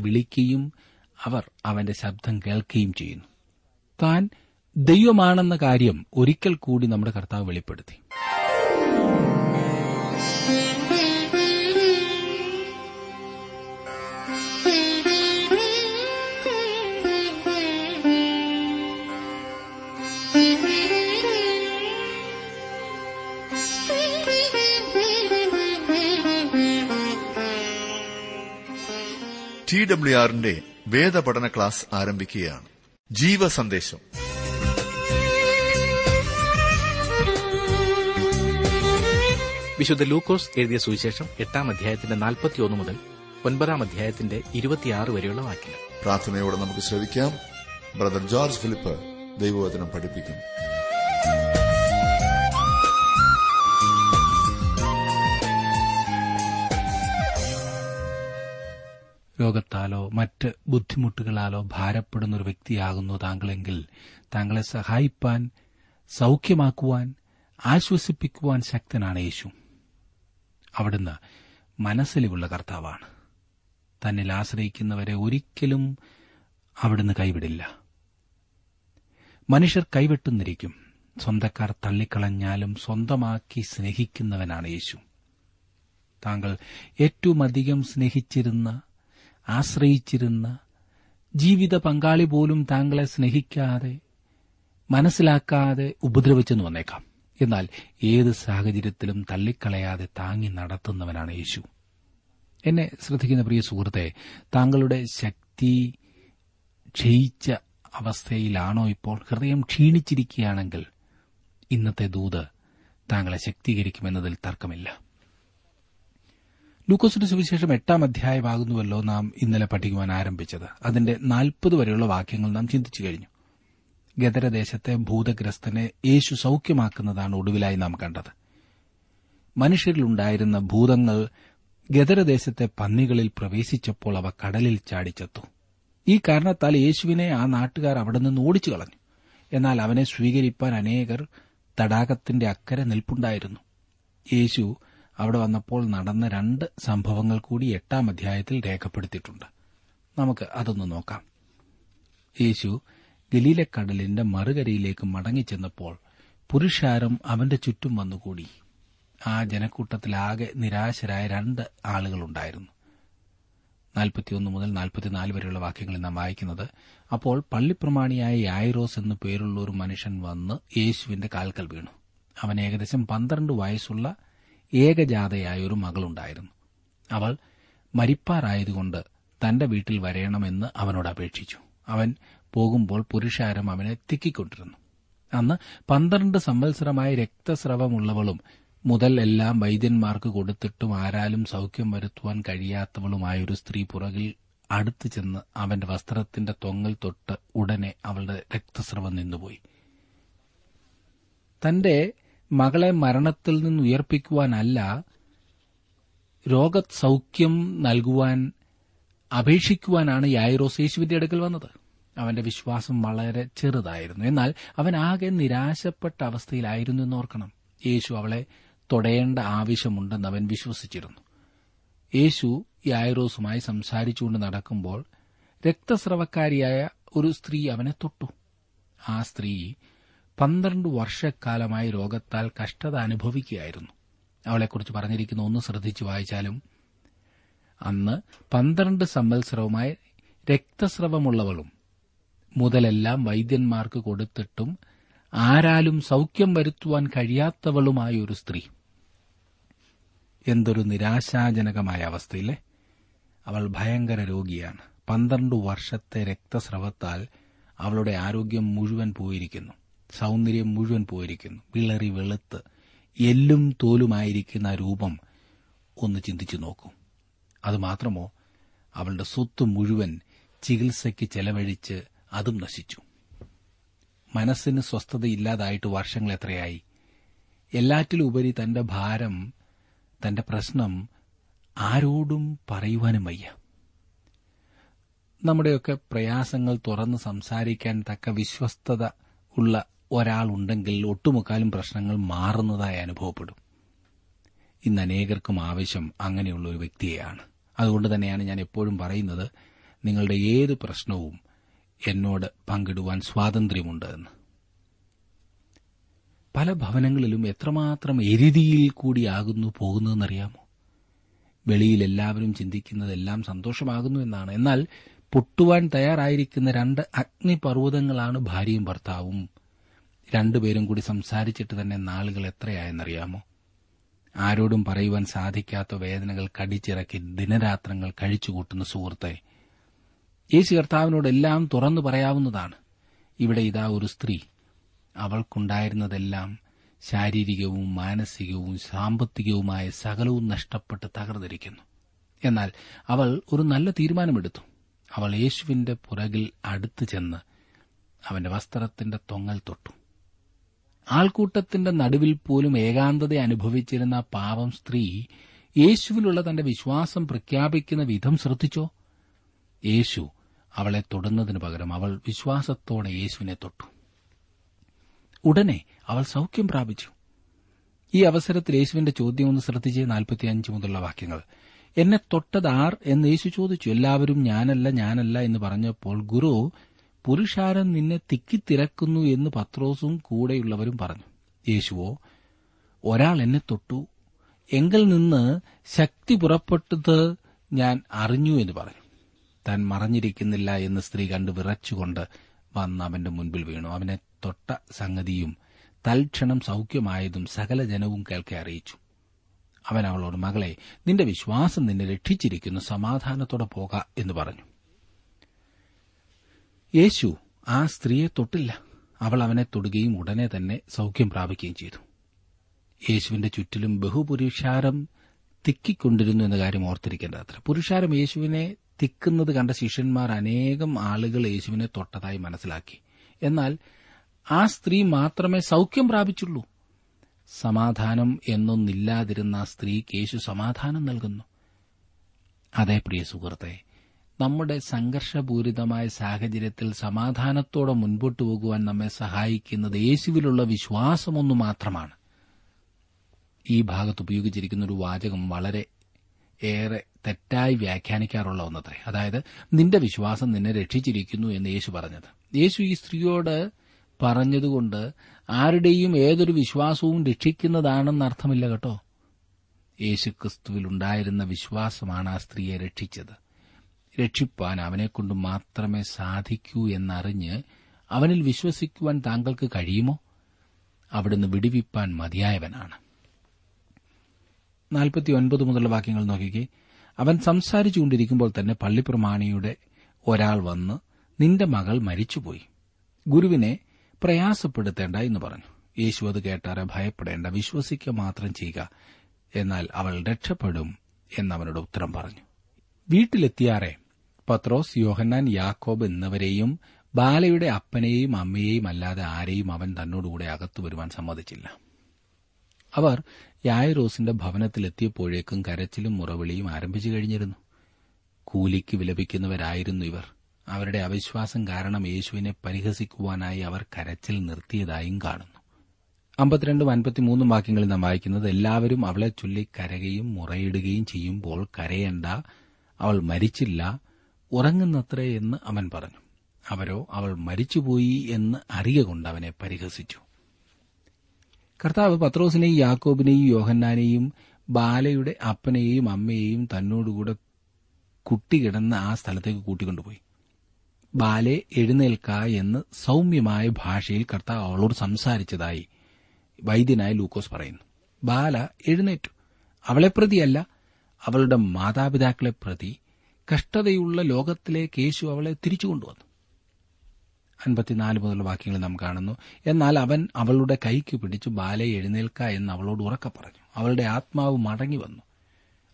വിളിക്കുകയും അവർ അവന്റെ ശബ്ദം കേൾക്കുകയും ചെയ്യുന്നു. താൻ ദൈവമാണെന്ന കാര്യം ഒരിക്കൽ കൂടി നമ്മുടെ കർത്താവ് വെളിപ്പെടുത്തി. ടി ഡബ്ല്യു ആറിന്റെ വേദപഠന ക്ലാസ് ആരംഭിക്കുകയാണ്. ജീവ സന്ദേശം വിശുദ്ധ ലൂക്കോസ് എഴുതിയ സുവിശേഷം എട്ടാം അധ്യായത്തിന്റെ നാൽപ്പത്തിയൊന്ന് മുതൽ ഒൻപതാം അധ്യായത്തിന്റെ ഇരുപത്തിയാറ് വരെയുള്ള വാക്യങ്ങൾ പ്രാർത്ഥനയോടെ നമുക്ക് ശ്രവിക്കാം. ബ്രദർ ജോർജ് ഫിലിപ്പ് ദൈവവചനം പഠിപ്പിക്കും. രോഗത്താലോ മറ്റ് ബുദ്ധിമുട്ടുകളാലോ ഭാരപ്പെടുന്ന ഒരു വ്യക്തിയാകുന്നു താങ്കളെങ്കിൽ താങ്കളെ സഹായിപ്പാൻ സൌഖ്യമാക്കുവാൻ ആശ്വസിപ്പിക്കുവാൻ ശക്തനാണ് യേശു. അവിടുന്ന് മനസ്സിലുള്ള കർത്താവാണ്. തന്നിൽ ആശ്രയിക്കുന്നവരെ ഒരിക്കലും അവിടുന്ന് കൈവിടില്ല. മനുഷ്യർ കൈവിട്ടുന്നിരിക്കും. സ്വന്തക്കാർ തള്ളിക്കളഞ്ഞാലും സ്വന്തമാക്കി സ്നേഹിക്കുന്നവനാണ് യേശു. താങ്കൾ ഏറ്റവും അധികം സ്നേഹിച്ചിരുന്ന ആശ്രയിച്ചിരുന്ന ജീവിത പങ്കാളി പോലും താങ്കളെ സ്നേഹിക്കാതെ മനസ്സിലാക്കാതെ ഉപദ്രവിച്ചെന്ന് വന്നേക്കാം. എന്നാൽ ഏത് സാഹചര്യത്തിലും തള്ളിക്കളയാതെ താങ്ങി നടത്തുന്നവനാണ് യേശു. എന്നെ ശ്രദ്ധിക്കുന്ന പ്രിയ സുഹൃത്തെ താങ്കളുടെ ശക്തി ക്ഷയിച്ച അവസ്ഥയിലാണോ ഇപ്പോൾ? ഹൃദയം ക്ഷീണിച്ചിരിക്കുകയാണെങ്കിൽ ഇന്നത്തെ ദൂത് താങ്കളെ ശക്തീകരിക്കുമെന്നതിൽ തർക്കമില്ല. ലൂക്കോസിന്റെ സുവിശേഷം എട്ടാം അധ്യായമാകുന്നുവല്ലോ നാം ഇന്നലെ പഠിക്കുവാൻ ആരംഭിച്ചത്. അതിന്റെ നാൽപ്പത് വരെയുള്ള വാക്യങ്ങൾ നാം ചിന്തിച്ചു കഴിഞ്ഞു. ഗതരദേശത്തെ ഭൂതഗ്രസ്തനെ യേശു സൌഖ്യമാക്കുന്നതാണ് ഒടുവിലായി നാം കണ്ടത്. മനുഷ്യരിലുണ്ടായിരുന്ന ഭൂതങ്ങൾ ഗതരദേശത്തെ പന്നികളിൽ പ്രവേശിച്ചപ്പോൾ അവ കടലിൽ ചാടിച്ചെത്തു. ഈ കാരണത്താൽ യേശുവിനെ ആ നാട്ടുകാർ അവിടെ നിന്ന് ഓടിച്ചു കളഞ്ഞു. എന്നാൽ അവനെ സ്വീകരിപ്പാൻ അനേകർ തടാകത്തിന്റെ അക്കരെ നിൽപ്പുണ്ടായിരുന്നു. യേശു അവിടെ വന്നപ്പോൾ നടന്ന രണ്ട് സംഭവങ്ങൾ കൂടി എട്ടാം അധ്യായത്തിൽ രേഖപ്പെടുത്തിയിട്ടുണ്ട്. നമുക്ക് അതൊന്ന് നോക്കാം. യേശു ഗലീലക്കടലിന്റെ മറുകരയിലേക്ക് മടങ്ങിച്ചെന്നപ്പോൾ പുരുഷാരം അവന്റെ ചുറ്റും വന്നുകൂടി. ആ ജനക്കൂട്ടത്തിലാകെ നിരാശരായ രണ്ട് ആളുകളുണ്ടായിരുന്നു. നാൽപ്പത്തിയൊന്ന് മുതൽ നാൽപ്പത്തിനാല് വരെയുള്ള വാക്യങ്ങളിൽ നാം വായിക്കുന്നത് അപ്പോൾ പള്ളിപ്രമാണിയായ യായിറോസ് എന്നു പേരുള്ള ഒരു മനുഷ്യൻ വന്ന് യേശുവിന്റെ കാൽക്കൽ വീണു. അവൻ ഏകദേശം പന്ത്രണ്ട് വയസ്സുള്ള ഏകജാതയായ ഒരു മകളുണ്ടായിരുന്നു. അവൾ മരിപ്പാറായതുകൊണ്ട് തന്റെ വീട്ടിൽ വരയണമെന്ന് അവനോട് അപേക്ഷിച്ചു. അവൻ പോകുമ്പോൾ പുരുഷാരം അവനെ തിക്കിക്കൊണ്ടിരുന്നു. അന്ന് പന്ത്രണ്ട് സംവത്സരമായ രക്തസ്രവമുള്ളവളും മുതൽ എല്ലാം വൈദ്യന്മാർക്ക് കൊടുത്തിട്ടും ആരാലും സൌഖ്യം വരുത്തുവാൻ കഴിയാത്തവളുമായ ഒരു സ്ത്രീ പുറകിൽ അടുത്തു ചെന്ന് അവന്റെ വസ്ത്രത്തിന്റെ തൊങ്ങൽ തൊട്ട് ഉടനെ അവളുടെ രക്തസ്രവം നിന്നുപോയി. തന്റെ മകളെ മരണത്തിൽ നിന്ന് ഉയർപ്പിക്കുവാനല്ല രോഗസൗഖ്യം നൽകുവാൻ അപേക്ഷിക്കുവാനാണ് യായിറോസ് യേശുവിന്റെ അടുക്കൽ വന്നത്. അവന്റെ വിശ്വാസം വളരെ ചെറുതായിരുന്നു. എന്നാൽ അവൻ ആകെ നിരാശപ്പെട്ട അവസ്ഥയിലായിരുന്നു എന്നോർക്കണം യേശു അവളെ തൊടയേണ്ട ആവശ്യമുണ്ടെന്ന് അവൻ വിശ്വസിച്ചിരുന്നു. യേശു യായറോസുമായി സംസാരിച്ചുകൊണ്ട് നടക്കുമ്പോൾ രക്തസ്രവക്കാരിയായ ഒരു സ്ത്രീ അവനെ തൊട്ടു. ആ സ്ത്രീ പന്ത്രണ്ട് വർഷക്കാലമായി രോഗത്താൽ കഷ്ടത അനുഭവിക്കുകയായിരുന്നു. അവളെക്കുറിച്ച് പറഞ്ഞിരിക്കുന്ന ഒന്ന് ശ്രദ്ധിച്ചു വായിച്ചാലും അന്ന് പന്ത്രണ്ട് സംവത്സരവുമായി രക്തസ്രവമുള്ളവളും മുതലെല്ലാം വൈദ്യന്മാർക്ക് കൊടുത്തിട്ടും ആരാലും സൌഖ്യം വരുത്തുവാൻ കഴിയാത്തവളുമായ ഒരു സ്ത്രീ. എന്തൊരു നിരാശാജനകമായ അവസ്ഥയില്ലേ? അവൾ ഭയങ്കര രോഗിയാണ്. പന്ത്രണ്ട് വർഷത്തെ രക്തസ്രവത്താൽ അവളുടെ ആരോഗ്യം മുഴുവൻ പോയിരിക്കുന്നു. സൗന്ദര്യം മുഴുവൻ പോയിരിക്കുന്നു. വിളറി വെളുത്ത് എല്ലും തോലുമായിരിക്കുന്ന രൂപം ഒന്ന് ചിന്തിച്ചു നോക്കൂ. അതുമാത്രമോ അവളുടെ സ്വത്ത് മുഴുവൻ ചികിത്സയ്ക്ക് ചെലവഴിച്ച് അതും നശിച്ചു. മനസ്സിന് സ്വസ്ഥതയില്ലാതായിട്ട് വർഷങ്ങൾ എത്രയായി. എല്ലാറ്റിലുപരി തന്റെ ഭാരം തന്റെ പ്രശ്നം ആരോടും പറയുവാനും വയ്യ. നമ്മുടെയൊക്കെ പ്രയാസങ്ങൾ തുറന്ന് സംസാരിക്കാൻ തക്ക വിശ്വസ്തത ഉള്ള ഒരാളുണ്ടെങ്കിൽ ഒട്ടുമുക്കാലും പ്രശ്നങ്ങൾ മാറുന്നതായി അനുഭവപ്പെടും. ഇന്ന് അനേകർക്കും ആവശ്യം അങ്ങനെയുള്ള ഒരു വ്യക്തിയെയാണ്. അതുകൊണ്ട് തന്നെയാണ് ഞാൻ എപ്പോഴും പറയുന്നത് നിങ്ങളുടെ ഏത് പ്രശ്നവും എന്നോട് പങ്കിടുവാൻ സ്വാതന്ത്ര്യമുണ്ട് എന്ന്. പല ഭവനങ്ങളിലും എത്രമാത്രം എരുതിയിൽ കൂടിയാകുന്നു പോകുന്നതെന്നറിയാമോ? വെളിയിൽ എല്ലാവരും ചിന്തിക്കുന്നതെല്ലാം സന്തോഷമാകുന്നു എന്നാണ്. എന്നാൽ പൊട്ടുവാൻ തയ്യാറായിരിക്കുന്ന രണ്ട് അഗ്നിപർവതങ്ങളാണ് ഭാര്യയും ഭർത്താവും രണ്ടുപേരും കൂടി സംസാരിച്ചിട്ട് തന്നെ നാളുകൾ എത്രയായെന്നറിയാമോ? ആരോടും പറയുവാൻ സാധിക്കാത്ത വേദനകൾ കടിച്ചിറക്കി ദിനരാത്രങ്ങൾ കഴിച്ചുകൂട്ടുന്ന സുഹൃത്തെ. യേശു കർത്താവിനോടെല്ലാം തുറന്നു പറയാവുന്നതാണ്. ഇവിടെ ഇതാ ഒരു സ്ത്രീ. അവൾക്കുണ്ടായിരുന്നതെല്ലാം ശാരീരികവും മാനസികവും സാമ്പത്തികവുമായ സകലവും നഷ്ടപ്പെട്ട് തകർന്നിരിക്കുന്നു. എന്നാൽ അവൾ ഒരു നല്ല തീരുമാനമെടുത്തു. അവൾ യേശുവിന്റെ പുറകിൽ അടുത്തു ചെന്ന് അവന്റെ വസ്ത്രത്തിന്റെ തൊങ്ങൽ തൊട്ടു. ആൾക്കൂട്ടത്തിന്റെ നടുവിൽ പോലും ഏകാന്തത അനുഭവിച്ചിരുന്ന പാവം സ്ത്രീ യേശുവിലുള്ള തന്റെ വിശ്വാസം പ്രഖ്യാപിക്കുന്ന വിധം ശ്രദ്ധിച്ചോ? യേശു അവളെ തൊടുന്നതിന് പകരം അവൾ വിശ്വാസത്തോടെ യേശുവിനെ തൊട്ടു. ഉടനെ അവൾ സൌഖ്യം പ്രാപിച്ചു. ഈ അവസരത്തിൽ യേശുവിന്റെ ചോദ്യം ഒന്ന് ശ്രദ്ധിച്ച് നാൽപ്പത്തിയഞ്ച് മുതലുള്ള വാക്യങ്ങൾ. എന്നെ തൊട്ടതാർ? എന്ന് യേശു ചോദിച്ചു. എല്ലാവരും ഞാനല്ല ഞാനല്ല എന്ന് പറഞ്ഞപ്പോൾ ഗുരു പുരുഷാരൻ നിന്നെ തിക്കിത്തിരക്കുന്നു എന്ന് പത്രോസും കൂടെയുള്ളവരും പറഞ്ഞു. യേശുവോ ഒരാൾ എന്നെ തൊട്ടു. എങ്കിൽ നിന്ന് ശക്തി പുറപ്പെട്ടത് ഞാൻ അറിഞ്ഞു എന്ന് പറഞ്ഞു. താൻ മറഞ്ഞിരിക്കുന്നില്ല എന്ന് സ്ത്രീ കണ്ട് വിറച്ചുകൊണ്ട് വന്ന് അവന്റെ മുൻപിൽ വീണു. അവനെ തൊട്ട സംഗതിയും തൽക്ഷണം സൌഖ്യമായതും സകല ജനവും കേൾക്കെ അറിയിച്ചു. അവൻ അവളോട് മകളെ നിന്റെ വിശ്വാസം നിന്നെ രക്ഷിച്ചിരിക്കുന്നു. സമാധാനത്തോടെ പോക എന്ന് പറഞ്ഞു. യേശു ആ സ്ത്രീയെ തൊട്ടില്ല. അവൾ അവനെ തൊടുകയും ഉടനെ തന്നെ സൌഖ്യം പ്രാപിക്കുകയും ചെയ്തു. യേശുവിന്റെ ചുറ്റിലും ബഹുപുരുഷാരം തിക്കിക്കൊണ്ടിരുന്നു എന്ന കാര്യം ഓർത്തിരിക്കേണ്ട അത്ര പുരുഷാരം യേശുവിനെ തിക്കുന്നത് കണ്ട ശിഷ്യന്മാർ അനേകം ആളുകൾ യേശുവിനെ തൊട്ടതായി മനസ്സിലാക്കി. എന്നാൽ ആ സ്ത്രീ മാത്രമേ സൌഖ്യം പ്രാപിച്ചുള്ളൂ. സമാധാനം എന്നൊന്നില്ലാതിരുന്ന ആ സ്ത്രീക്ക് യേശു സമാധാനം നൽകുന്നു. അതേ പ്രിയ സുഹൃത്തെ നമ്മുടെ സംഘർഷപൂരിതമായ സാഹചര്യത്തിൽ സമാധാനത്തോടെ മുൻപോട്ടു പോകുവാൻ നമ്മെ സഹായിക്കുന്നത് യേശുവിലുള്ള വിശ്വാസമൊന്നു മാത്രമാണ്. ഈ ഭാഗത്ത് ഉപയോഗിച്ചിരിക്കുന്ന ഒരു വാചകം വളരെ ഏറെ തെറ്റായി വ്യാഖ്യാനിക്കാറുള്ള ഒന്നത്രേ. അതായത് നിന്റെ വിശ്വാസം നിന്നെ രക്ഷിച്ചിരിക്കുന്നു എന്ന് യേശു പറഞ്ഞത്. യേശു ഈ സ്ത്രീയോട് പറഞ്ഞതുകൊണ്ട് ആരുടെയും ഏതൊരു വിശ്വാസവും രക്ഷിക്കുന്നതാണെന്ന് അർത്ഥമില്ല കേട്ടോ. യേശുക്രിസ്തുവിലുണ്ടായിരുന്ന വിശ്വാസമാണ് ആ സ്ത്രീയെ രക്ഷിച്ചത്. രക്ഷിപ്പാൻ അവനെക്കൊണ്ട് മാത്രമേ സാധിക്കൂ എന്നറിഞ്ഞ് അവനിൽ വിശ്വസിക്കുവാൻ താങ്കൾക്ക് കഴിയുമോ? അവിടുന്ന് വിടുവിപ്പാൻ മതിയായവനാണ്. മുതലുള്ള വാക്യങ്ങൾ നോക്കിക്കേ. അവൻ സംസാരിച്ചുകൊണ്ടിരിക്കുമ്പോൾ തന്നെ പള്ളിപ്രമാണിയുടെ ഒരാൾ വന്ന് നിന്റെ മകൾ മരിച്ചുപോയി. ഗുരുവിനെ പ്രയാസപ്പെടുത്തേണ്ട എന്ന് പറഞ്ഞു. യേശു അത് കേട്ടാറെ ഭയപ്പെടേണ്ട വിശ്വസിക്കുക മാത്രം ചെയ്യുക. എന്നാൽ അവൾ രക്ഷപ്പെടും എന്നവനോട് ഉത്തരം പറഞ്ഞു. വീട്ടിലെത്തിയാറെ പത്രോസ് യോഹന്നാൻ യാക്കോബ് എന്നിവരെയും ബാലയുടെ അപ്പനെയും അമ്മയെയും അല്ലാതെ ആരെയും അവൻ തന്നോടുകൂടെ അകത്തു വരുവാൻ സമ്മതിച്ചില്ല. അവർ യായറോസിന്റെ ഭവനത്തിലെത്തിയപ്പോഴേക്കും കരച്ചിലും മുറവിളിയും ആരംഭിച്ചു കഴിഞ്ഞിരുന്നു. കൂലിക്ക് വിലപിക്കുന്നവരായിരുന്നു ഇവർ. അവരുടെ അവിശ്വാസം കാരണം യേശുവിനെ പരിഹസിക്കുവാനായി അവർ കരച്ചിൽ നിർത്തിയതായും കാണുന്നു. അമ്പത്തിരണ്ടും അൻപത്തിമൂന്നും വാക്യങ്ങളിൽ നാം വായിക്കുന്നത് എല്ലാവരും അവളെ ചൊല്ലി കരകയും മുറയിടുകയും ചെയ്യുമ്പോൾ കരയേണ്ട അവൾ മരിച്ചില്ല ഉറങ്ങുന്നത്രേ എന്ന് അവൻ പറഞ്ഞു. അവരോ അവൾ മരിച്ചുപോയി എന്ന് അറിയ കൊണ്ട് അവനെ പരിഹസിച്ചു. കർത്താവ് പത്രോസിനെയും യാക്കോബിനെയും യോഹന്നാനെയും ബാലയുടെ അപ്പനെയും അമ്മയെയും തന്നോടുകൂടെ കുട്ടികിടന്ന് ആ സ്ഥലത്തേക്ക് കൂട്ടിക്കൊണ്ടുപോയി. ബാലെ എഴുന്നേൽക്ക എന്ന് സൗമ്യമായ ഭാഷയിൽ കർത്താവ് അവളോട് സംസാരിച്ചതായി വൈദ്യനായ ലൂക്കോസ് പറയുന്നു. ബാല എഴുന്നേറ്റു. അവളെ പ്രതിയല്ല അവളുടെ മാതാപിതാക്കളെ പ്രതി കഷ്ടതയുള്ള ലോകത്തിലേക്ക് യേശു അവളെ തിരിച്ചു കൊണ്ടുവന്നു. അൻപത്തിനാല് മുതലുള്ള വാക്യങ്ങൾ നാം കാണുന്നു. എന്നാൽ അവൻ അവളുടെ കൈക്ക് പിടിച്ചു ബാലയെ എഴുന്നേൽക്ക എന്ന് അവളോട് ഉറക്ക പറഞ്ഞു. അവളുടെ ആത്മാവ് മടങ്ങി വന്നു.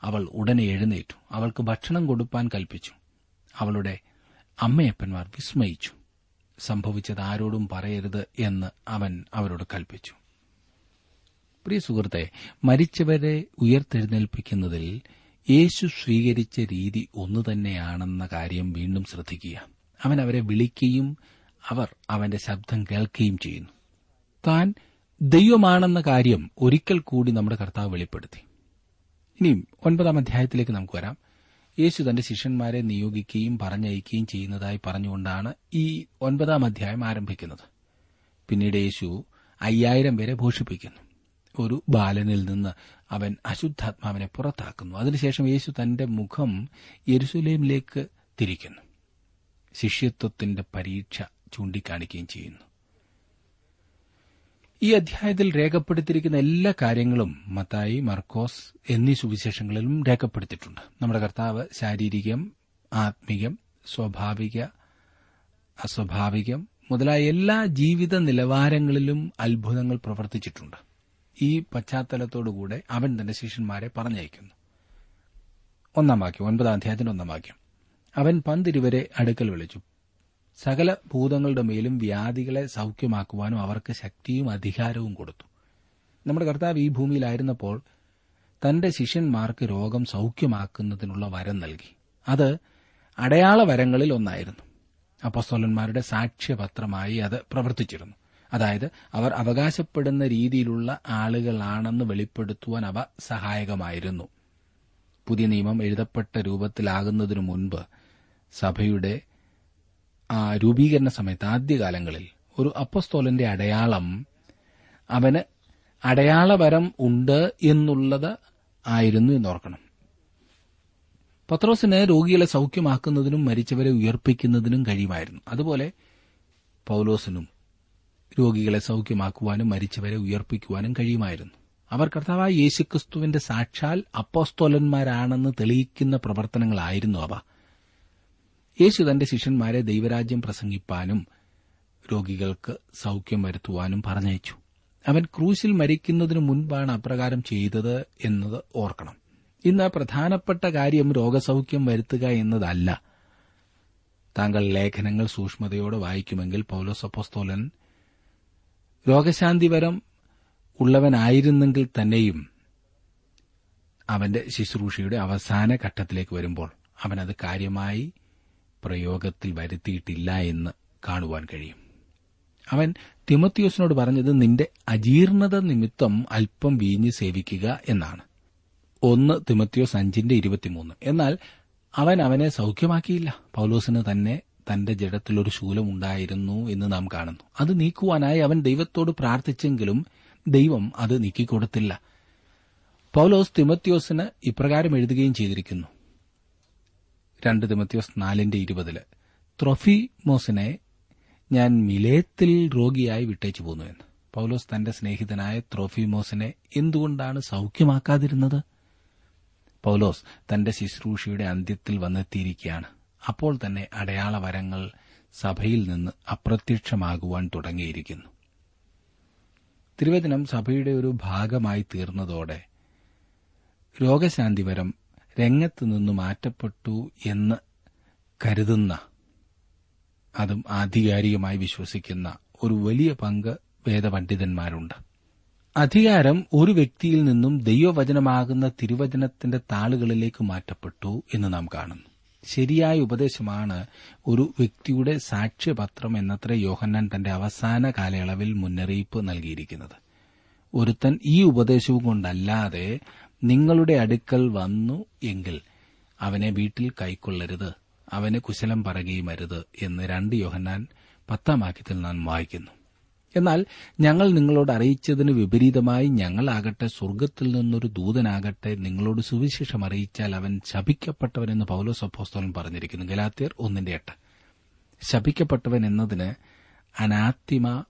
അവൾ ഉടനെ എഴുന്നേറ്റു. അവൾക്ക് ഭക്ഷണം കൊടുപ്പാൻ കൽപ്പിച്ചു. അവളുടെ അമ്മയപ്പന്മാർ വിസ്മയിച്ചു. സംഭവിച്ചത് ആരോടും പറയരുത് എന്ന് അവൻ അവരോട് കൽപ്പിച്ചു. പ്രിയ സുഹൃത്തെ മരിച്ചവരെ ഉയർത്തെഴുന്നേൽപ്പിക്കുന്നതിൽ യേശു സ്വീകരിച്ച രീതി ഒന്നുതന്നെയാണെന്ന കാര്യം വീണ്ടും ശ്രദ്ധിക്കുക. അവൻ അവരെ വിളിക്കുകയും അവർ അവന്റെ ശബ്ദം കേൾക്കുകയും ചെയ്യുന്നു. താൻ ദൈവമാണെന്ന കാര്യം ഒരിക്കൽ കൂടി നമ്മുടെ കർത്താവ് വെളിപ്പെടുത്തി. ഇനിയും ഒൻപതാം അധ്യായത്തിലേക്ക് നമുക്ക് വരാം. യേശു തന്റെ ശിഷ്യന്മാരെ നിയോഗിക്കുകയും പറഞ്ഞയക്കുകയും ചെയ്യുന്നതായി പറഞ്ഞുകൊണ്ടാണ് ഈ ഒൻപതാം അധ്യായം ആരംഭിക്കുന്നത്. പിന്നീട് യേശു അയ്യായിരം പേരെ ഭൂഷിപ്പിക്കുന്നു ഒരു ബാലനിൽ നിന്ന് അവൻ അശുദ്ധാത്മാവിനെ പുറത്താക്കുന്നു. അതിനുശേഷം യേശു തന്റെ മുഖം യെരുസലേമിലേക്ക് തിരിക്കുന്നു. ശിഷ്യത്വത്തിന്റെ പരീക്ഷ ചൂണ്ടിക്കാണിക്കുകയും ചെയ്യുന്നു. ഈ അധ്യായത്തിൽ രേഖപ്പെടുത്തിയിരിക്കുന്ന എല്ലാ കാര്യങ്ങളും മത്തായി മർക്കോസ് എന്നീ സുവിശേഷങ്ങളിലും രേഖപ്പെടുത്തിയിട്ടുണ്ട്. നമ്മുടെ കർത്താവ് ശാരീരികം ആത്മീകം സ്വാഭാവിക അസ്വാഭാവികം മുതലായ എല്ലാ ജീവിത നിലവാരങ്ങളിലും അത്ഭുതങ്ങൾ പ്രവർത്തിച്ചിട്ടുണ്ട്. ഈ പശ്ചാത്തലത്തോടുകൂടെ അവൻ തന്റെ ശിഷ്യന്മാരെ പറഞ്ഞയക്കുന്നു. ഒന്നാം വാക്യം ഒൻപതാം അധ്യായത്തിന്റെ ഒന്നാം വാക്യം. അവൻ പന്തിരുവരെ അടുക്കൽ വിളിച്ചു. സകല ഭൂതങ്ങളുടെ മേലും വ്യാധികളെ സൌഖ്യമാക്കുവാനും അവർക്ക് ശക്തിയും അധികാരവും കൊടുത്തു. നമ്മുടെ കർത്താവ് ഈ ഭൂമിയിലായിരുന്നപ്പോൾ തന്റെ ശിഷ്യന്മാർക്ക് രോഗം സൌഖ്യമാക്കുന്നതിനുള്ള വരം നൽകി. അത് അടയാള വരങ്ങളിൽ ഒന്നായിരുന്നു. അപ്പസ്തോലന്മാരുടെ സാക്ഷ്യപത്രമായി അത് പ്രവർത്തിച്ചിരുന്നു. അതായത് അവർ അവകാശപ്പെടുന്ന രീതിയിലുള്ള ആളുകളാണെന്ന് വെളിപ്പെടുത്തുവാൻ അവ സഹായകമായിരുന്നു. പുതിയ നിയമം എഴുതപ്പെട്ട രൂപത്തിലാകുന്നതിനു മുൻപ് സഭയുടെ ആ രൂപീകരണ സമയത്ത് ആദ്യകാലങ്ങളിൽ ഒരു അപ്പസ്തോലന്റെ അടയാളം അവന് അടയാളവരം ഉണ്ട് എന്നുള്ളത് ആയിരുന്നു എന്നോർക്കണം. പത്രോസിന് രോഗികളെ സൌഖ്യമാക്കുന്നതിനും മരിച്ചവരെ ഉയർപ്പിക്കുന്നതിനും കഴിയുമായിരുന്നു. അതുപോലെ പൌലോസിനും രോഗികളെ സൌഖ്യമാക്കുവാനും മരിച്ചവരെ ഉയർപ്പിക്കുവാനും കഴിയുമായിരുന്നു. അവർ കർത്താവായ യേശുക്രിസ്തുവിന്റെ സാക്ഷാൽ അപ്പോസ്തോലന്മാരാണെന്ന് തെളിയിക്കുന്ന പ്രവർത്തനങ്ങളായിരുന്നു അവ. യേശു തന്റെ ശിഷ്യന്മാരെ ദൈവരാജ്യം പ്രസംഗിപ്പാനും രോഗികൾക്ക് സൌഖ്യം വരുത്തുവാനും പറഞ്ഞയച്ചു. അവൻ ക്രൂശിൽ മരിക്കുന്നതിനു മുൻപാണ് അപ്രകാരം ചെയ്തത് എന്നത് ഓർക്കണം. ഇന്ന് പ്രധാനപ്പെട്ട കാര്യം രോഗസൌഖ്യം വരുത്തുക എന്നതല്ല. താങ്കൾ ലേഖനങ്ങൾ സൂക്ഷ്മതയോടെ വായിക്കുമെങ്കിൽ പൌലോസ് അപ്പോസ്തോലൻ രോഗശാന്തിവരം ഉള്ളവനായിരുന്നെങ്കിൽ തന്നെയും അവന്റെ ശുശ്രൂഷയുടെ അവസാന ഘട്ടത്തിലേക്ക് വരുമ്പോൾ അവനത് കാര്യമായി പ്രയോഗത്തിൽ വരുത്തിയിട്ടില്ല എന്ന് കാണുവാൻ കഴിയും. അവൻ തിമത്തിയോസിനോട് പറഞ്ഞത് നിന്റെ അജീർണത നിമിത്തം അല്പം വീഞ്ഞ് സേവിക്കുക എന്നാണ്. ഒന്ന് തിമത്തിയോസ് അഞ്ചിന്റെ ഇരുപത്തിമൂന്ന്. എന്നാൽ അവൻ അവനെ സൌഖ്യമാക്കിയില്ല. പൌലോസിന് തന്നെ തന്റെ ജഡത്തിലൊരു ശൂലമുണ്ടായിരുന്നു എന്ന് നാം കാണുന്നു. അത് നീക്കുവാനായി അവൻ ദൈവത്തോട് പ്രാർത്ഥിച്ചെങ്കിലും ദൈവം അത് നീക്കിക്കൊടുത്തില്ല. പൌലോസ് തിമത്യോസിന് ഇപ്രകാരം എഴുതുകയും ചെയ്തിരിക്കുന്നു. രണ്ട് തിമത്യോസ് നാലിന്റെ ഇരുപതിൽ ത്രൊഫിമോസിനെ ഞാൻ മിലേത്തിൽ രോഗിയായി വിട്ടേച്ചു പോന്നു എന്ന്. പൌലോസ് തന്റെ സ്നേഹിതനായ ത്രോഫിമോസിനെ എന്തുകൊണ്ടാണ് സൌഖ്യമാക്കാതിരുന്നത്? പൌലോസ് തന്റെ ശുശ്രൂഷയുടെ അന്ത്യത്തിൽ വന്നെത്തിയിരിക്കുകയാണ്. അപ്പോൾ തന്നെ അടയാളവരങ്ങൾ സഭയിൽ നിന്ന് അപ്രത്യക്ഷമാകുവാൻ തുടങ്ങിയിരിക്കുന്നു. തിരുവചനം സഭയുടെ ഒരു ഭാഗമായി തീർന്നതോടെ രോഗശാന്തിവരം രംഗത്ത് നിന്ന് മാറ്റപ്പെട്ടു എന്ന് കരുതുന്ന അതും ആധികാരികമായി വിശ്വസിക്കുന്ന ഒരു വലിയ പങ്ക് വേദപണ്ഡിതന്മാരുണ്ട്. അധികാരം ഒരു വ്യക്തിയിൽ നിന്നും ദൈവവചനമാകുന്ന തിരുവചനത്തിന്റെ താളുകളിലേക്ക് മാറ്റപ്പെട്ടു എന്ന് നാം കാണുന്നു. ശരിയായ ഉപദേശമാണ് ഒരു വ്യക്തിയുടെ സാക്ഷ്യപത്രം എന്നത്ര യോഹന്നാൻ തന്റെ അവസാന കാലയളവിൽ മുന്നറിയിപ്പ് നൽകിയിരിക്കുന്നത്. ഒരുത്തൻ ഈ ഉപദേശവും കൊണ്ടല്ലാതെ നിങ്ങളുടെ അടുക്കൽ വന്നു എങ്കിൽ അവനെ വീട്ടിൽ കൈക്കൊള്ളരുത് അവന് കുശലം പറയുകയും അരുത് എന്ന് രണ്ട് യോഹന്നാൻ പത്താം വാക്യത്തിൽ നാം വായിക്കുന്നു. എന്നാൽ ഞങ്ങൾ നിങ്ങളോട് അറിയിച്ചതിന് വിപരീതമായി ഞങ്ങളാകട്ടെ സ്വർഗത്തിൽ നിന്നൊരു ദൂതനാകട്ടെ നിങ്ങളോട് സുവിശേഷം അറിയിച്ചാൽ അവൻ ശപിക്കപ്പെട്ടവനെന്ന് പൗലോസ് അപ്പോസ്തോലൻ പറഞ്ഞിരിക്കുന്നു. ഗലാത്തിയർ ഒന്നിന്റെ എട്ട്. ശപിക്കപ്പെട്ടവൻ എന്നതിന് അനാത്തിമ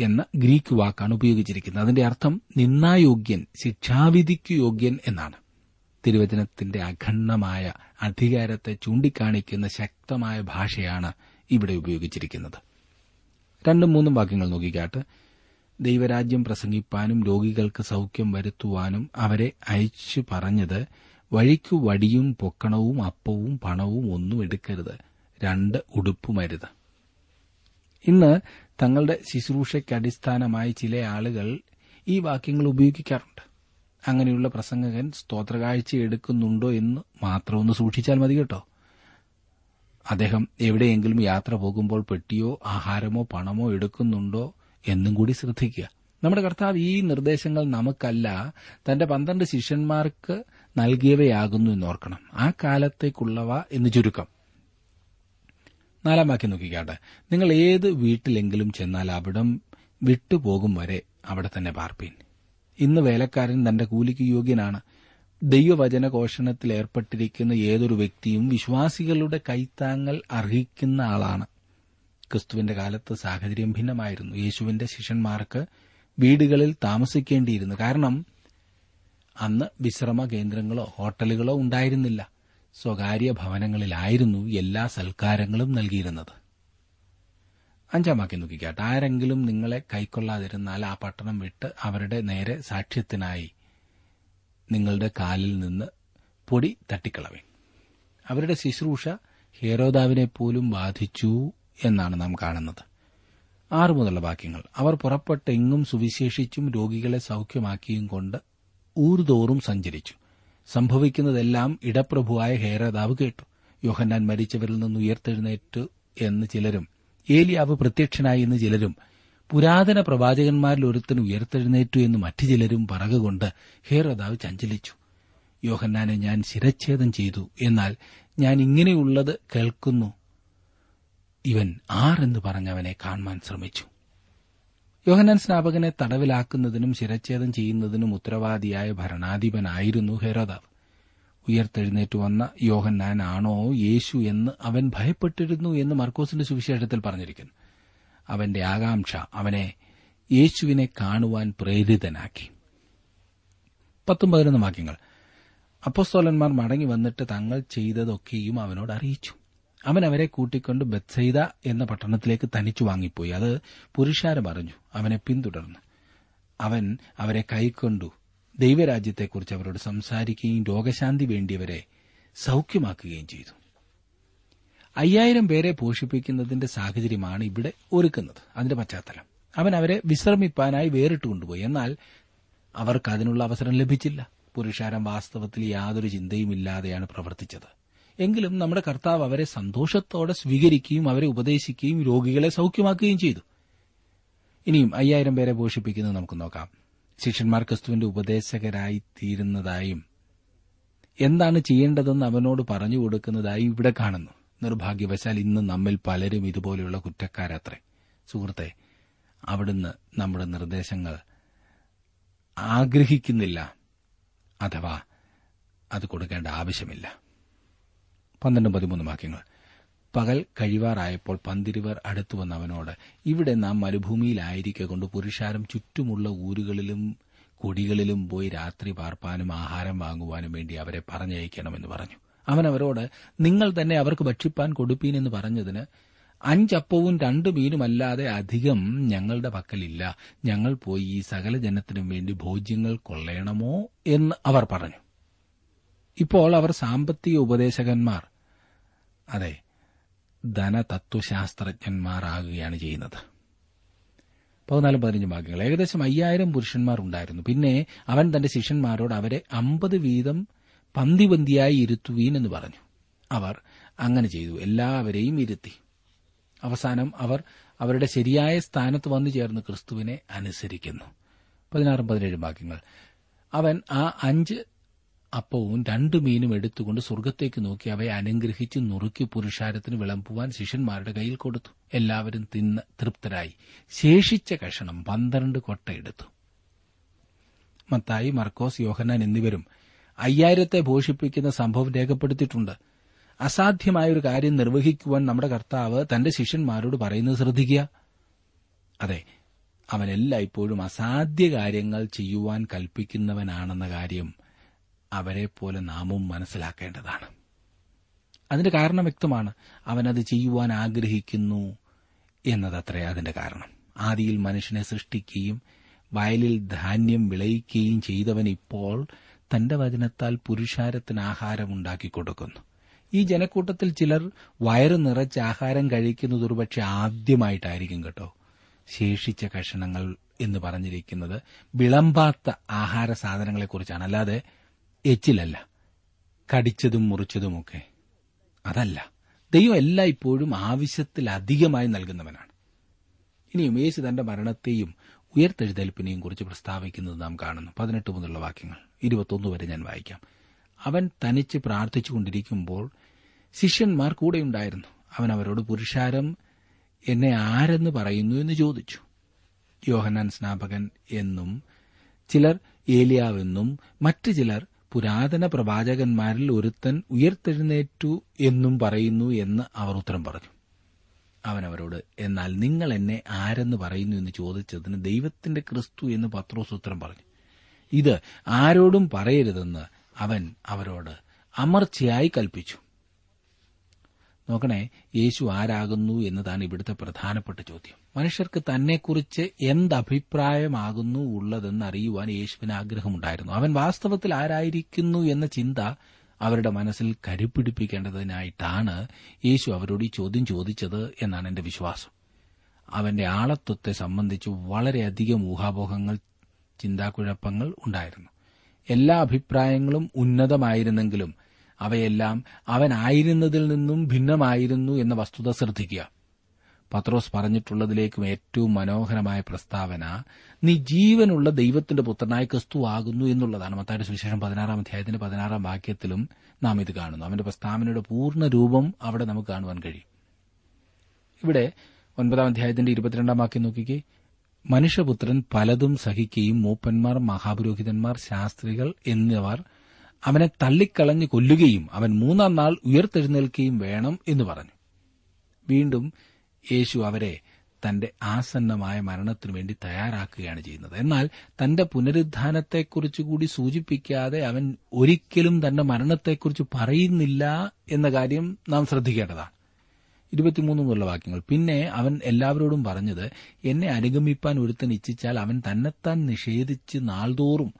എന്ന ഗ്രീക്ക് വാക്കാണ് ഉപയോഗിച്ചിരിക്കുന്നത്. അതിന്റെ അർത്ഥം നിന്നായോഗ്യൻ ശിക്ഷാവിധിക്ക് യോഗ്യൻ എന്നാണ്. തിരുവചനത്തിന്റെ അഖണ്ഡമായ അധികാരത്തെ ചൂണ്ടിക്കാണിക്കുന്ന ശക്തമായ ഭാഷയാണ് ഇവിടെ ഉപയോഗിച്ചിരിക്കുന്നത്. രണ്ടും മൂന്നും വാക്യങ്ങൾ നോക്കിക്കാട്ട്. ദൈവരാജ്യം പ്രസംഗിപ്പാനും രോഗികൾക്ക് സൌഖ്യം വരുത്തുവാനും അവരെ അയച്ചു പറഞ്ഞത് വഴിക്കു വടിയും പൊക്കണവും അപ്പവും പണവും ഒന്നും എടുക്കരുത്. രണ്ട് ഉടുപ്പുമരുത് ഇന്ന് തങ്ങളുടെ ശുശ്രൂഷയ്ക്ക് അടിസ്ഥാനമായി ചില ആളുകൾ ഈ വാക്യങ്ങൾ ഉപയോഗിക്കാറുണ്ട്. അങ്ങനെയുള്ള പ്രസംഗകൻ സ്തോത്രകാഴ്ച എടുക്കുന്നുണ്ടോ എന്ന് മാത്രമൊന്ന് സൂക്ഷിച്ചാൽ മതി കേട്ടോ. അദ്ദേഹം എവിടെയെങ്കിലും യാത്ര പോകുമ്പോൾ പെട്ടിയോ ആഹാരമോ പണമോ എടുക്കുന്നുണ്ടോ എന്നും കൂടി ശ്രദ്ധിക്കുക. നമ്മുടെ കർത്താവ് ഈ നിർദ്ദേശങ്ങൾ നമുക്കല്ല തന്റെ പന്ത്രണ്ട് ശിഷ്യന്മാർക്ക് നൽകിയവയാകുന്നു എന്നോർക്കണം. ആ കാലത്തേക്കുള്ളവ എന്ന് ചുരുക്കം. നാലാം വാക്യം നോക്കിക്കാട്ടെ. നിങ്ങൾ ഏത് വീട്ടിലെങ്കിലും ചെന്നാൽ അവിടം വിട്ടുപോകും വരെ അവിടെ തന്നെ പാർപ്പീൻ. ഇന്ന് വേലക്കാരൻ തന്റെ കൂലിക്ക് യോഗ്യനാണ്. ദൈവവചന ഘോഷണത്തിൽ ഏർപ്പെട്ടിരിക്കുന്ന ഏതൊരു വ്യക്തിയും വിശ്വാസികളുടെ കൈത്താങ്ങൽ അർഹിക്കുന്ന ആളാണ്. ക്രിസ്തുവിന്റെ കാലത്ത് സാഹചര്യം ഭിന്നമായിരുന്നു. യേശുവിന്റെ ശിഷ്യന്മാർക്ക് വീടുകളിൽ താമസിക്കേണ്ടിയിരുന്നു. കാരണം അന്ന് വിശ്രമ കേന്ദ്രങ്ങളോ ഹോട്ടലുകളോ ഉണ്ടായിരുന്നില്ല. സ്വകാര്യ ഭവനങ്ങളിലായിരുന്നു എല്ലാ സൽക്കാരങ്ങളും നൽകിയിരുന്നത്. അഞ്ചാം വാക്യം നോക്കിക്കാട്ടെ. ആരെങ്കിലും നിങ്ങളെ കൈക്കൊള്ളാതിരുന്നാൽ ആ പട്ടണം വിട്ട് അവരുടെ നേരെ സാക്ഷ്യത്തിനായി നിങ്ങളുടെ കാലിൽ നിന്ന് പൊടി തട്ടിക്കളവേ. അവരുടെ ശുശ്രൂഷ ഹേരോദാവിനെ പോലും ബാധിച്ചു എന്നാണ് നാം കാണുന്നത്. ആറു മുതലുള്ള വാക്യങ്ങൾ. അവർ പുറപ്പെട്ടെങ്ങും സുവിശേഷിച്ചും രോഗികളെ സൌഖ്യമാക്കിയും കൊണ്ട് ഊർതോറും സഞ്ചരിച്ചു. സംഭവിക്കുന്നതെല്ലാം ഇടപ്രഭുവായ ഹേരോദാവ് കേട്ടു. യോഹന്നാൻ മരിച്ചവരിൽ നിന്ന് ഉയർത്തെഴുന്നേറ്റു എന്ന് ചിലരും ഏലിയാവ് പ്രത്യക്ഷനായി എന്ന് ചിലരും പുരാതന പ്രവാചകന്മാരിൽ ഒരുത്തൻ ഉയർത്തെഴുന്നേറ്റു എന്ന് മറ്റു ചിലരും പറകുകൊണ്ട് ഹേറോദാവ് ചഞ്ചലിച്ചു. യോഹന്നാനെ ഞാൻ ശിരച്ഛേദം ചെയ്തു. എന്നാൽ ഞാൻ ഇങ്ങനെയുള്ളത് കേൾക്കുന്നു. ഇവൻ ആരെന്ന് പറഞ്ഞവനെ കാണുവാൻ ശ്രമിച്ചു. യോഹന്നാൻ സ്നാപകനെ തടവിലാക്കുന്നതിനും ശിരച്ഛേദം ചെയ്യുന്നതിനും ഉത്തരവാദിയായ ഭരണാധിപനായിരുന്നു ഹെരോദാവ്. ഉയർത്തെഴുന്നേറ്റ് വന്ന യോഹന്നാൻ ആണോ യേശു എന്ന് അവൻ ഭയപ്പെട്ടിരുന്നു എന്ന് മർക്കോസിന്റെ സുവിശേഷത്തിൽ പറഞ്ഞിരിക്കുന്നു. അവന്റെ ആകാംക്ഷ അവനെ യേശുവിനെ കാണുവാൻ പ്രേരിതനാക്കി. പത്തും പതിനൊന്ന് വാക്യങ്ങൾ. അപ്പോസ്തോലന്മാർ മടങ്ങി വന്നിട്ട് തങ്ങൾ ചെയ്തതൊക്കെയും അവനോട് അറിയിച്ചു. അവൻ അവരെ കൂട്ടിക്കൊണ്ട് ബത്സൈദ എന്ന പട്ടണത്തിലേക്ക് തനിച്ചു വാങ്ങിപ്പോയി. അത് പുരുഷാരം അറിഞ്ഞു. അവനെ പിന്തുടർന്നു. അവൻ അവരെ കൈക്കൊണ്ടു. ദൈവരാജ്യത്തെക്കുറിച്ച് അവരോട് സംസാരിക്കുകയും രോഗശാന്തി വേണ്ടിയവരെ സൌഖ്യമാക്കുകയും ചെയ്തു. അയ്യായിരം പേരെ പോഷിപ്പിക്കുന്നതിന്റെ സാഹചര്യമാണ് ഇവിടെ ഒരുക്കുന്നത്. അതിന്റെ പശ്ചാത്തലം. അവൻ അവരെ വിശ്രമിപ്പാനായി വേറിട്ട് കൊണ്ടുപോയി. എന്നാൽ അവർക്ക് അതിനുള്ള അവസരം ലഭിച്ചില്ല. പുരുഷാരം വാസ്തവത്തിൽ യാതൊരു ചിന്തയുമില്ലാതെയാണ് പ്രവർത്തിച്ചത്. എങ്കിലും നമ്മുടെ കർത്താവ് അവരെ സന്തോഷത്തോടെ സ്വീകരിക്കുകയും അവരെ ഉപദേശിക്കുകയും രോഗികളെ സൌഖ്യമാക്കുകയും ചെയ്തു. ഇനിയും അയ്യായിരം പേരെ പോഷിപ്പിക്കുന്നത് നമുക്ക് നോക്കാം. ശിഷ്യന്മാർ ക്രിസ്തുവിന്റെ ഉപദേശകരായി തീരുന്നതായും എന്താണ് ചെയ്യേണ്ടതെന്ന് അവനോട് പറഞ്ഞു കൊടുക്കുന്നതായി ഇവിടെ കാണുന്നു. നിർഭാഗ്യവശാൽ ഇന്ന് നമ്മിൽ പലരും ഇതുപോലെയുള്ള കുറ്റക്കാരത്രേ. സുഹൃത്തെ അവിടുന്ന് നമ്മുടെ നിർദ്ദേശങ്ങൾ ആഗ്രഹിക്കുന്നില്ല. അഥവാ അത് കൊടുക്കേണ്ട ആവശ്യമില്ല. പന്ത്രണ്ട് പതിമൂന്ന് വാക്യങ്ങൾ. പകൽ കഴിവാറായപ്പോൾ പന്തിരുവർ അടുത്തു അവനോട് ഇവിടെ നാം മരുഭൂമിയിലായിരിക്കെ കൊണ്ട് പുരുഷാരം ചുറ്റുമുള്ള ഊരുകളിലും കൊടികളിലും പോയി രാത്രി പാർപ്പാനും ആഹാരം വാങ്ങുവാനും വേണ്ടി അവരെ പറഞ്ഞയക്കണമെന്ന് പറഞ്ഞു. അവൻ അവരോട് നിങ്ങൾ തന്നെ അവർക്ക് ഭക്ഷിപ്പാൻ കൊടുപ്പീൻ എന്ന് പറഞ്ഞതിന് അഞ്ചപ്പവും രണ്ടു മീനുമല്ലാതെ അധികം ഞങ്ങളുടെ പക്കലില്ല. ഞങ്ങൾ പോയി ഈ സകല ജനത്തിനും വേണ്ടി ഭോജ്യങ്ങൾ കൊള്ളയണമോ എന്ന് അവർ പറഞ്ഞു. ഇപ്പോൾ അവർ സാമ്പത്തിക ഉപദേശകന്മാർ. അതെ ധനതത്വശാസ്ത്രജ്ഞന്മാരാകുകയാണ് ചെയ്യുന്നത്. പതിനാലും പതിനഞ്ചും ഭാഗ്യങ്ങൾ. ഏകദേശം അയ്യായിരം പുരുഷന്മാർ ഉണ്ടായിരുന്നു. പിന്നെ അവൻ തന്റെ ശിഷ്യന്മാരോട് അവരെ അമ്പത് വീതം പന്തി പന്തിയായി ഇരുത്തുവീൻ എന്ന് പറഞ്ഞു. അവർ അങ്ങനെ ചെയ്തു. എല്ലാവരെയും ഇരുത്തി. അവസാനം അവർ അവരുടെ ശരിയായ സ്ഥാനത്ത് വന്നു ചേർന്ന് ക്രിസ്തുവിനെ അനുസരിക്കുന്നു. പതിനാറും പതിനേഴും വാക്യങ്ങൾ. അവൻ ആ അഞ്ച് അപ്പവും രണ്ടു മീനും എടുത്തുകൊണ്ട് സ്വർഗത്തേക്ക് നോക്കി അവയെ അനുഗ്രഹിച്ച് നുറുക്കി പുരുഷാരത്തിന് വിളമ്പുവാൻ ശിഷ്യന്മാരുടെ കയ്യിൽ കൊടുത്തു. എല്ലാവരും തിന്ന് തൃപ്തരായി. ശേഷിച്ച കഷണം പന്ത്രണ്ട് കൊട്ടയെടുത്തു മത്തായി മർക്കോസ് യോഹന്നാൻ എന്നിവരും അയ്യായിരത്തെ പോഷിപ്പിക്കുന്ന സംഭവം രേഖപ്പെടുത്തിയിട്ടുണ്ട്. അസാധ്യമായ ഒരു കാര്യം നിർവഹിക്കുവാൻ നമ്മുടെ കർത്താവ് തന്റെ ശിഷ്യന്മാരോട് പറയുന്നത് ശ്രദ്ധിക്കുക. അതെ അവനെല്ലായ്പ്പോഴും അസാധ്യ കാര്യങ്ങൾ ചെയ്യുവാൻ കൽപ്പിക്കുന്നവനാണെന്ന കാര്യം അവരെ പോലെ നാമും മനസ്സിലാക്കേണ്ടതാണ്. അതിന്റെ കാരണം വ്യക്തമാണ്. അവനത് ചെയ്യുവാൻ ആഗ്രഹിക്കുന്നു എന്നതത്രേ അതിന്റെ കാരണം. ആദിയിൽ മനുഷ്യനെ സൃഷ്ടിക്കുകയും വയലിൽ ധാന്യം വിളയിക്കുകയും ചെയ്തവൻ ഇപ്പോൾ തന്റെ വചനത്താൽ പുരുഷാരത്തിന് ആഹാരം ഉണ്ടാക്കി കൊടുക്കുന്നു. ഈ ജനക്കൂട്ടത്തിൽ ചിലർ വയറ് നിറച്ച് ആഹാരം കഴിക്കുന്നത് ഒരുപക്ഷെ ആദ്യമായിട്ടായിരിക്കും കേട്ടോ ശേഷിച്ച കഷണങ്ങൾ എന്ന് പറഞ്ഞിരിക്കുന്നത് വിളമ്പാത്ത ആഹാര സാധനങ്ങളെക്കുറിച്ചാണ്. അല്ലാതെ എച്ചിലല്ല കടിച്ചതും മുറിച്ചതുമൊക്കെ അതല്ല. ദൈവം എല്ലായ്പ്പോഴും ആവശ്യത്തിലധികമായി നൽകുന്നവനാണ്. ഇനിയും യേശു തന്റെ മരണത്തെയും ഉയർത്തെഴുന്നേൽപ്പിനെയും കുറിച്ച് പ്രസ്താവിക്കുന്നത് നാം കാണുന്നു. പതിനെട്ട് മുതലുള്ള വാക്യങ്ങൾ. ഇരുപത്തൊന്ന് വരെ ഞാൻ വായിക്കാം. അവൻ തനിച്ച് പ്രാർത്ഥിച്ചുകൊണ്ടിരിക്കുമ്പോൾ ശിഷ്യന്മാർ കൂടെയുണ്ടായിരുന്നു. അവൻ അവരോട് പുരുഷാരം എന്നെ ആരെന്ന് പറയുന്നു? എന്ന് ചോദിച്ചു. യോഹനാൻ സ്നാപകൻ എന്നും ചിലർ ഏലിയാവെന്നും മറ്റു ചിലർ പുരാതന പ്രവാചകന്മാരിൽ ഒരുത്തൻ ഉയർത്തെഴുന്നേറ്റു എന്നും പറയുന്നു എന്ന് അവർ ഉത്തരം പറഞ്ഞു. അവൻ അവരോട് എന്നാൽ നിങ്ങൾ എന്നെ ആരെന്ന് പറയുന്നു എന്ന് ചോദിച്ചതിന് ദൈവത്തിന്റെ ക്രിസ്തു എന്ന് പത്രോസ് പറഞ്ഞു. ഇത് ആരോടും പറയരുതെന്ന് അവൻ അവരോട് അമർച്ചയായി കൽപ്പിച്ചു. നോക്കണേ യേശു ആരാകുന്നു എന്നതാണ് ഇവിടുത്തെ പ്രധാനപ്പെട്ട ചോദ്യം. മനുഷ്യർക്ക് തന്നെക്കുറിച്ച് എന്തഭിപ്രായമാകുന്നു ഉള്ളതെന്ന് അറിയുവാൻ യേശുവിന് ആഗ്രഹമുണ്ടായിരുന്നു. അവൻ വാസ്തവത്തിൽ ആരായിരിക്കുന്നു എന്ന ചിന്ത അവരുടെ മനസ്സിൽ കരുപ്പിടിപ്പിക്കേണ്ടതിനായിട്ടാണ് യേശു അവരോട് ഈ ചോദ്യം ചോദിച്ചത് എന്നാണ് എന്റെ വിശ്വാസം. അവന്റെ ആളത്വത്തെ സംബന്ധിച്ച് വളരെയധികം ഊഹാപോഹങ്ങൾ ചിന്താക്കുഴപ്പങ്ങൾ ഉണ്ടായിരുന്നു. എല്ലാ അഭിപ്രായങ്ങളും ഉന്നതമായിരുന്നെങ്കിലും അവയെല്ലാം അവനായിരുന്നതിൽ നിന്നും ഭിന്നമായിരുന്നു എന്ന വസ്തുത ശ്രദ്ധിക്കുക. പത്രോസ് പറഞ്ഞിട്ടുള്ളതിലേക്കും ഏറ്റവും മനോഹരമായ പ്രസ്താവന നീ ജീവനുള്ള ദൈവത്തിന്റെ പുത്രനായ ക്രിസ്തു ആകുന്നു എന്നുള്ളതാണ്. മത്തായുടെ സുവിശേഷം പതിനാറാം അധ്യായത്തിന്റെ പതിനാറാം വാക്യത്തിലും നാം ഇത് കാണുന്നു. അവന്റെ പ്രസ്താവനയുടെ പൂർണ രൂപം അവിടെ നമുക്ക് കാണുവാൻ കഴിയും. ഇവിടെ ഒൻപതാം അധ്യായത്തിന്റെ ഇരുപത്തിരണ്ടാം വാക്യം നോക്കിക്കേ. മനുഷ്യപുത്രൻ പലതും സഹിക്കുകയും മൂപ്പന്മാർ മഹാപുരോഹിതന്മാർ ശാസ്ത്രികൾ എന്നിവർ അവനെ തള്ളിക്കളഞ്ഞ് കൊല്ലുകയും അവൻ മൂന്നാം നാൾ ഉയർത്തെഴുന്നേൽക്കുകയും വേണം എന്ന് പറഞ്ഞു. വീണ്ടും യേശു അവരെ തന്റെ ആസന്നമായ മരണത്തിനു വേണ്ടി തയ്യാറാക്കുകയാണ് ചെയ്യുന്നത്. എന്നാൽ തന്റെ പുനരുദ്ധാനത്തെക്കുറിച്ച് കൂടി സൂചിപ്പിക്കാതെ അവൻ ഒരിക്കലും തന്റെ മരണത്തെക്കുറിച്ച് പറയുന്നില്ല എന്ന കാര്യം നാം ശ്രദ്ധിക്കേണ്ടതാണ്. ഇരുപത്തിമൂന്ന് വാക്യങ്ങൾ. പിന്നെ അവൻ എല്ലാവരോടും പറഞ്ഞത് എന്നെ അനുഗമിപ്പാൻ ഒരുത്തൻ ഇച്ഛിച്ചാൽ അവൻ തന്നെത്താൻ നിഷേധിച്ച് നാൾതോറും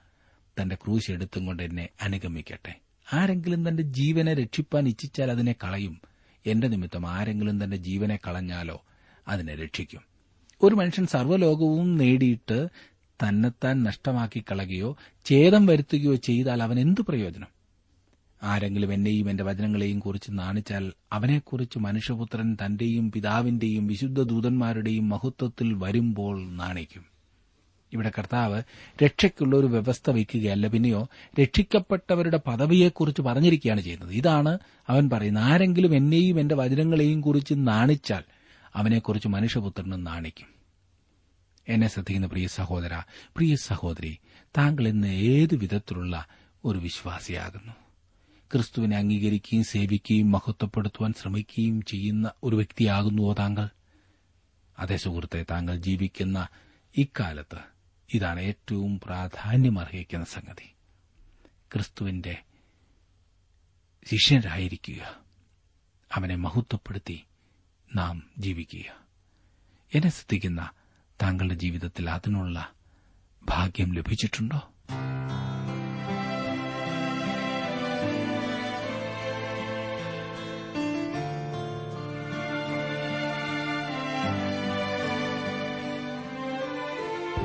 തന്റെ ക്രൂശ് എടുത്തും കൊണ്ട് എന്നെ അനുഗമിക്കട്ടെ. ആരെങ്കിലും തന്റെ ജീവനെ രക്ഷിപ്പാൻ ഇച്ഛിച്ചാൽ അതിനെ കളയും. എന്റെ നിമിത്തം ആരെങ്കിലും തന്റെ ജീവനെ കളഞ്ഞാലോ അതിനെ രക്ഷിക്കും. ഒരു മനുഷ്യൻ സർവലോകവും നേടിയിട്ട് തന്നെത്താൻ നഷ്ടമാക്കി കളയുകയോ ഛേദം വരുത്തുകയോ ചെയ്താൽ അവൻ എന്തു പ്രയോജനം? ആരെങ്കിലും എന്നെയും എന്റെ വചനങ്ങളെയും കുറിച്ച് നാണിച്ചാൽ അവനെക്കുറിച്ച് മനുഷ്യപുത്രൻ തന്റെയും പിതാവിന്റെയും വിശുദ്ധ ദൂതന്മാരുടെയും മഹത്വത്തിൽ വരുമ്പോൾ നാണിക്കും. ഇവിടെ കർത്താവ് രക്ഷയ്ക്കുള്ള ഒരു വ്യവസ്ഥ വയ്ക്കുകയല്ല. പിന്നെയോ രക്ഷിക്കപ്പെട്ടവരുടെ പദവിയെക്കുറിച്ച് പറഞ്ഞിരിക്കുകയാണ് ചെയ്യുന്നത്. ഇതാണ് അവൻ പറയുന്നത്. ആരെങ്കിലും എന്നെയും എന്റെ വചനങ്ങളെയും കുറിച്ച് നാണിച്ചാൽ അവനെക്കുറിച്ച് മനുഷ്യപുത്രന് നാണിക്കും. എന്നെ ശ്രദ്ധിക്കുന്ന പ്രിയ സഹോദര പ്രിയ സഹോദരി താങ്കൾ ഇന്ന് ഏതു വിധത്തിലുള്ള ഒരു വിശ്വാസിയാകുന്നു? ക്രിസ്തുവിനെ അംഗീകരിക്കുകയും സേവിക്കുകയും മഹത്വപ്പെടുത്തുവാൻ ശ്രമിക്കുകയും ചെയ്യുന്ന ഒരു വ്യക്തിയാകുന്നുവോ താങ്കൾ? അതേ സുഹൃത്തെ താങ്കൾ ജീവിക്കുന്ന ഇക്കാലത്ത് ഇതാണ് ഏറ്റവും പ്രാധാന്യമർഹിക്കുന്ന സംഗതി. ക്രിസ്തുവിന്റെ ശിഷ്യരായിരിക്കുക. അവനെ മഹത്വപ്പെടുത്തി നാം ജീവിക്കുക. എന്നെ ശ്രദ്ധിക്കുന്ന താങ്കളുടെ ജീവിതത്തിൽ അതിനുള്ള ഭാഗ്യം ലഭിച്ചിട്ടുണ്ടോ?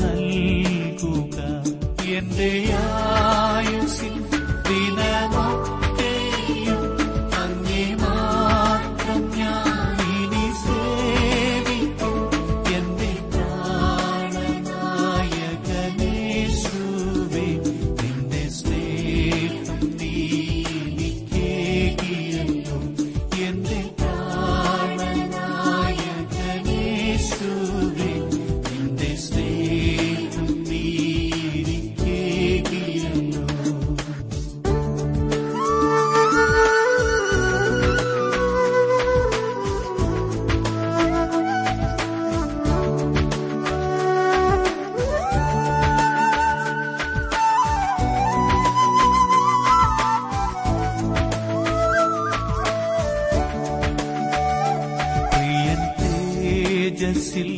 നൽകുക. എന്റെ ആയുസിൽ തേജസ്സിൽ